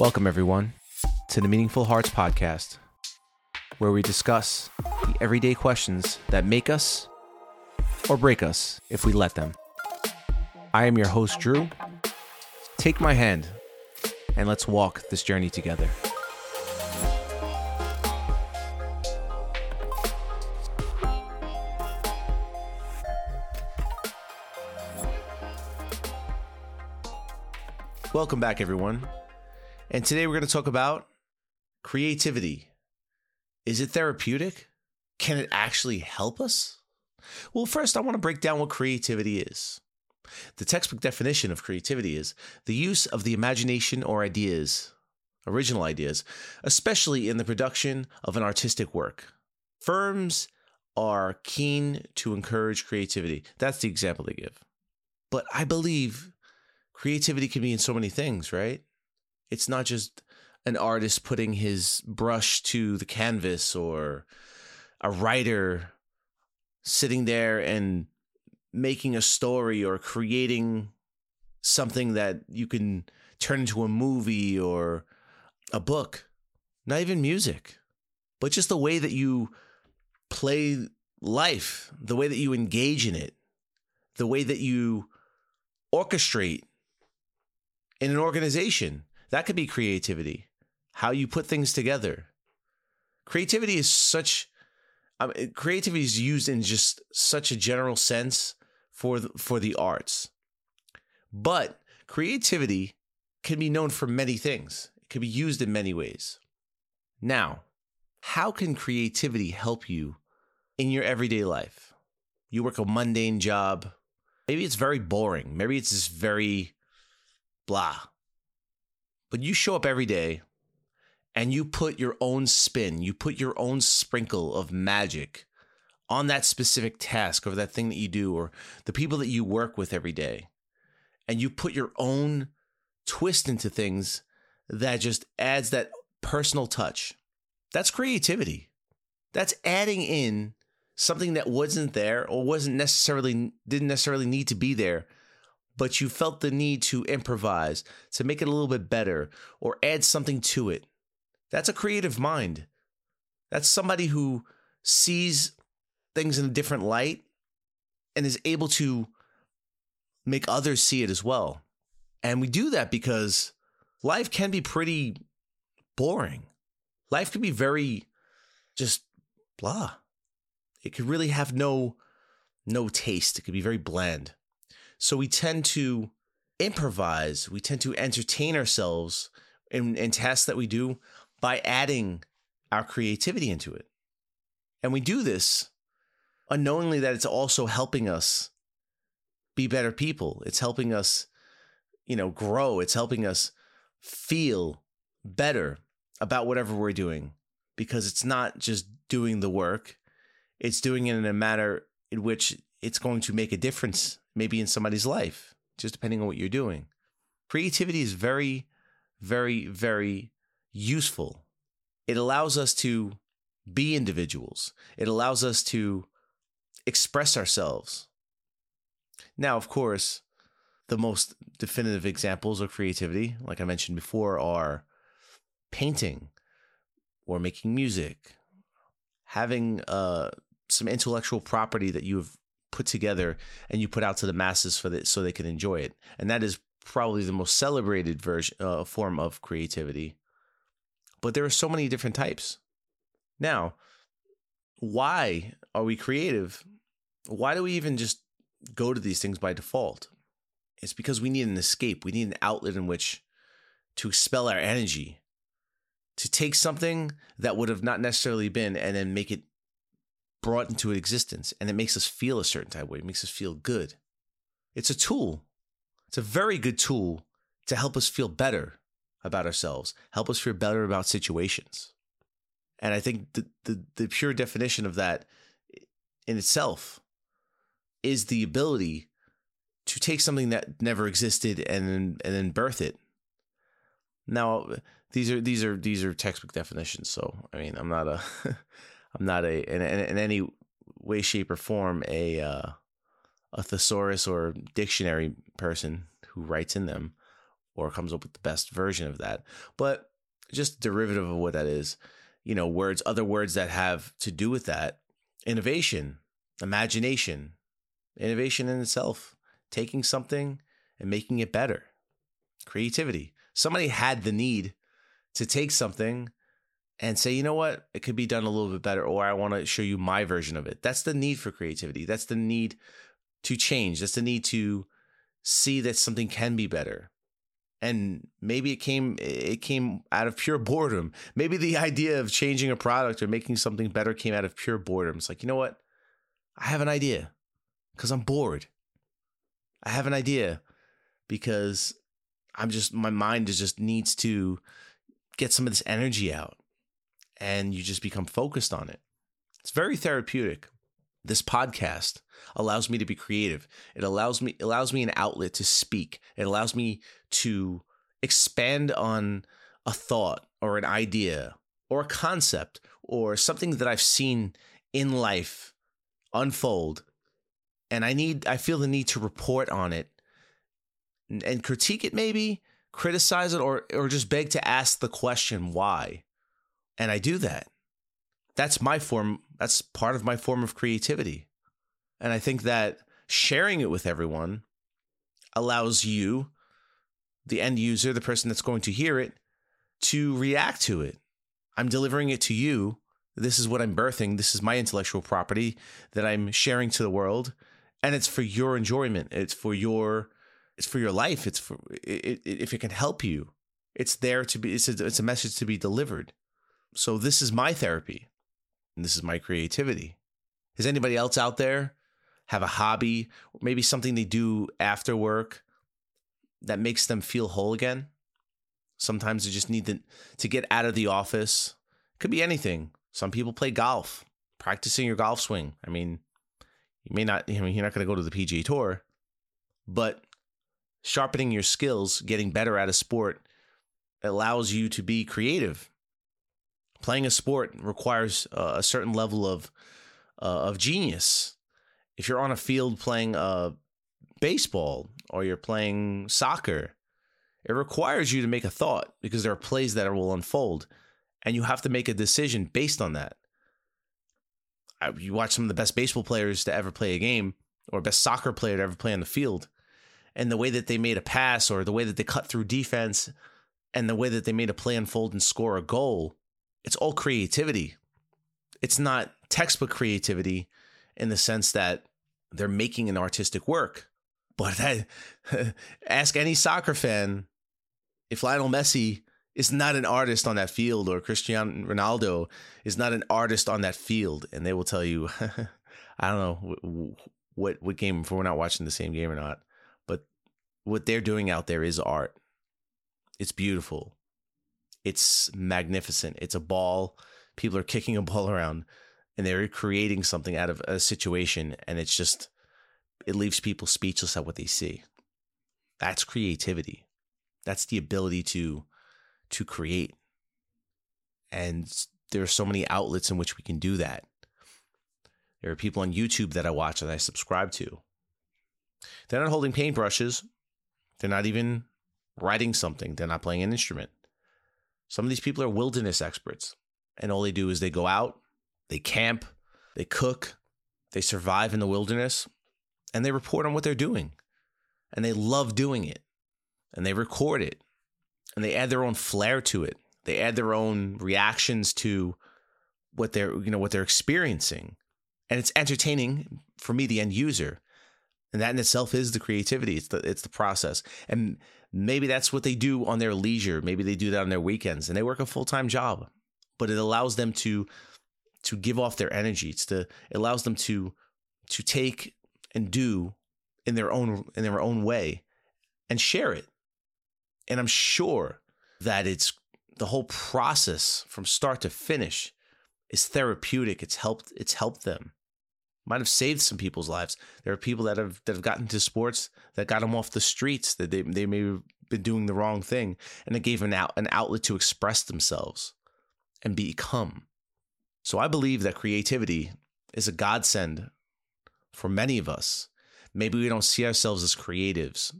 Welcome, everyone, to the Meaningful Hearts podcast, where we discuss the everyday questions that make us or break us if we let them. I am your host, Drew. Take my hand and let's walk this journey together. Welcome back, everyone. And today we're going to talk about creativity. Is it therapeutic? Can it actually help us? Well, first, I want to break down what creativity is. The textbook definition of creativity is the use of the imagination or ideas, original ideas, especially in the production of an artistic work. Firms are keen to encourage creativity. That's the example they give. But I believe creativity can be in so many things, right? It's not just an artist putting his brush to the canvas or a writer sitting there and making a story or creating something that you can turn into a movie or a book, not even music, but just the way that you play life, the way that you engage in it, the way that you orchestrate in an organization. That could be creativity. How you put things together. Creativity is such um, I mean, creativity is used in just such a general sense for the, for the arts. But creativity can be known for many things. It can be used in many ways. Now, how can creativity help you in your everyday life? You work a mundane job. Maybe it's very boring. Maybe it's just very blah. But you show up every day and you put your own spin, you put your own sprinkle of magic on that specific task or that thing that you do or the people that you work with every day. And you put your own twist into things that just adds that personal touch. That's creativity. That's adding in something that wasn't there or wasn't necessarily didn't necessarily need to be there but you felt the need to improvise, to make it a little bit better, or add something to it. That's a creative mind. That's somebody who sees things in a different light and is able to make others see it as well. And we do that because life can be pretty boring. Life can be very just blah. It could really have no no taste. It could be very bland. So we tend to improvise, we tend to entertain ourselves in, in tasks that we do by adding our creativity into it. And we do this unknowingly that it's also helping us be better people. It's helping us, you know, grow. It's helping us feel better about whatever we're doing because it's not just doing the work, it's doing it in a manner in which it's going to make a difference maybe in somebody's life, just depending on what you're doing. Creativity is very, very, very useful. It allows us to be individuals, it allows us to express ourselves. Now, of course, the most definitive examples of creativity, like I mentioned before, are painting or making music, having uh, some intellectual property that you have put together and you put out to the masses for that so they can enjoy it. And that is probably the most celebrated version uh, form of creativity. But there are so many different types. Now, why are we creative? Why do we even just go to these things by default? It's because we need an escape. We need an outlet in which to expel our energy, to take something that would have not necessarily been and then make it brought into existence and it makes us feel a certain type of way. It makes us feel good. It's a tool. It's a very good tool to help us feel better about ourselves, help us feel better about situations. And I think the, the, the pure definition of that in itself is the ability to take something that never existed and then, and then birth it. Now, these are these are these are textbook definitions. So I mean, I'm not a I'm not a in, in, in any way, shape, or form a uh, a thesaurus or dictionary person who writes in them, or comes up with the best version of that. But just derivative of what that is, you know, words, other words that have to do with that innovation, imagination, innovation in itself, taking something and making it better, creativity. Somebody had the need to take something and say, you know what, it could be done a little bit better, or I want to show you my version of it. That's the need for creativity. That's the need to change. That's the need to see that something can be better. And maybe it came it came out of pure boredom. Maybe the idea of changing a product or making something better came out of pure boredom. It's like, you know what? I have an idea because I'm bored. I have an idea because I'm just my mind is just needs to get some of this energy out and you just become focused on it. It's very therapeutic. This podcast allows me to be creative. It allows me allows me an outlet to speak. It allows me to expand on a thought or an idea or a concept or something that I've seen in life unfold and I need I feel the need to report on it and critique it maybe, criticize it or or just beg to ask the question why. And I do that. That's my form, that's part of my form of creativity. And I think that sharing it with everyone allows you, the end user, the person that's going to hear it, to react to it. I'm delivering it to you. This is what I'm birthing. This is my intellectual property that I'm sharing to the world. And it's for your enjoyment. It's for your it's for your life. It's for it, it, if it can help you. It's there to be it's a, it's a message to be delivered. So this is my therapy. And this is my creativity. Is anybody else out there have a hobby, maybe something they do after work that makes them feel whole again? Sometimes they just need to, to get out of the office. Could be anything. Some people play golf, practicing your golf swing. I mean, you may not, I mean, you're not going to go to the PGA Tour, but sharpening your skills, getting better at a sport allows you to be creative playing a sport requires uh, a certain level of uh, of genius. If you're on a field playing uh, baseball or you're playing soccer, it requires you to make a thought because there are plays that will unfold, and you have to make a decision based on that. You watch some of the best baseball players to ever play a game, or best soccer player to ever play on the field, and the way that they made a pass, or the way that they cut through defense, and the way that they made a play unfold and score a goal it's all creativity. It's not textbook creativity in the sense that they're making an artistic work. But that, ask any soccer fan if Lionel Messi is not an artist on that field or Cristiano Ronaldo is not an artist on that field, and they will tell you, I don't know what what game if we're not watching the same game or not, but what they're doing out there is art. It's beautiful. It's magnificent. It's a ball. People are kicking a ball around and they're creating something out of a situation. And it's just, it leaves people speechless at what they see. That's creativity. That's the ability to, to create. And there are so many outlets in which we can do that. There are people on YouTube that I watch that I subscribe to. They're not holding paintbrushes. They're not even writing something. They're not playing an instrument. Some of these people are wilderness experts, and all they do is they go out, they camp, they cook, they survive in the wilderness, and they report on what they're doing. And they love doing it, and they record it, and they add their own flair to it. They add their own reactions to what they're, you know, what they're experiencing. And it's entertaining for me, the end user. And that in itself is the creativity. It's the it's the process. And maybe that's what they do on their leisure. Maybe they do that on their weekends and they work a full-time job. But it allows them to to give off their energy. It's to it allows them to to take and do in their own in their own way and share it. And I'm sure that it's the whole process from start to finish is therapeutic. It's helped it's helped them might have saved some people's lives. There are people that have that have gotten to sports that got them off the streets that they they may have been doing the wrong thing, and it gave them an out an outlet to express themselves and become. So I believe that creativity is a godsend for many of us. Maybe we don't see ourselves as creatives,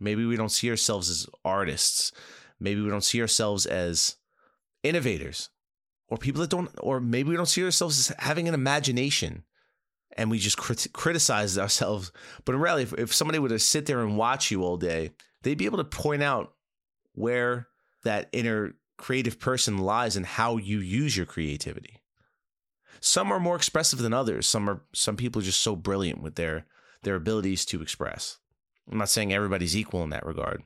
Maybe we don't see ourselves as artists. Maybe we don't see ourselves as innovators or people that don't, or maybe we don't see ourselves as having an imagination and we just crit- criticize ourselves. But in reality, if, if somebody were to sit there and watch you all day, they'd be able to point out where that inner creative person lies and how you use your creativity. Some are more expressive than others. Some are some people are just so brilliant with their their abilities to express. I'm not saying everybody's equal in that regard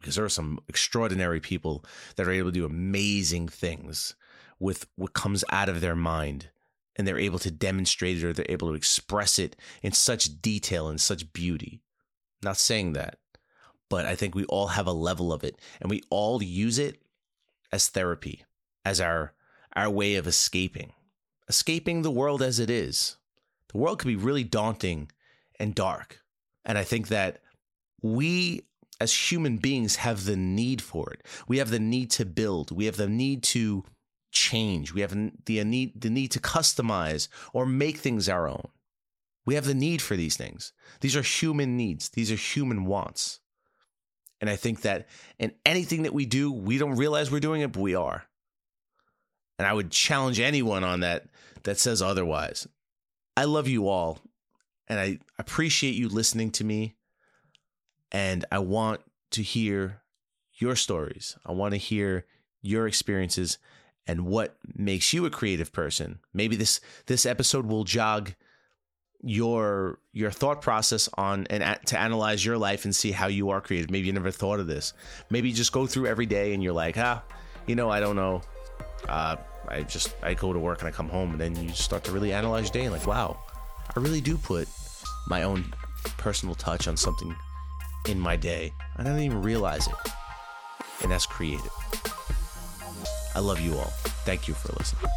because there are some extraordinary people that are able to do amazing things with what comes out of their mind and they're able to demonstrate it or they're able to express it in such detail and such beauty. Not saying that, but I think we all have a level of it and we all use it as therapy, as our our way of escaping. Escaping the world as it is. The world can be really daunting and dark. And I think that we as human beings have the need for it. We have the need to build. We have the need to change. We have the uh, need the need to customize or make things our own. We have the need for these things. These are human needs. These are human wants. And I think that in anything that we do, we don't realize we're doing it, but we are. And I would challenge anyone on that that says otherwise. I love you all, and I appreciate you listening to me. And I want to hear your stories. I want to hear your experiences and what makes you a creative person. Maybe this this episode will jog your your thought process on and to analyze your life and see how you are creative. Maybe you never thought of this. Maybe just go through every day and you're like, ah, you know, I don't know. Uh, I just I go to work and I come home and then you start to really analyze your day and like, wow, I really do put my own personal touch on something in my day. I didn't even realize it. And that's creative. I love you all. Thank you for listening.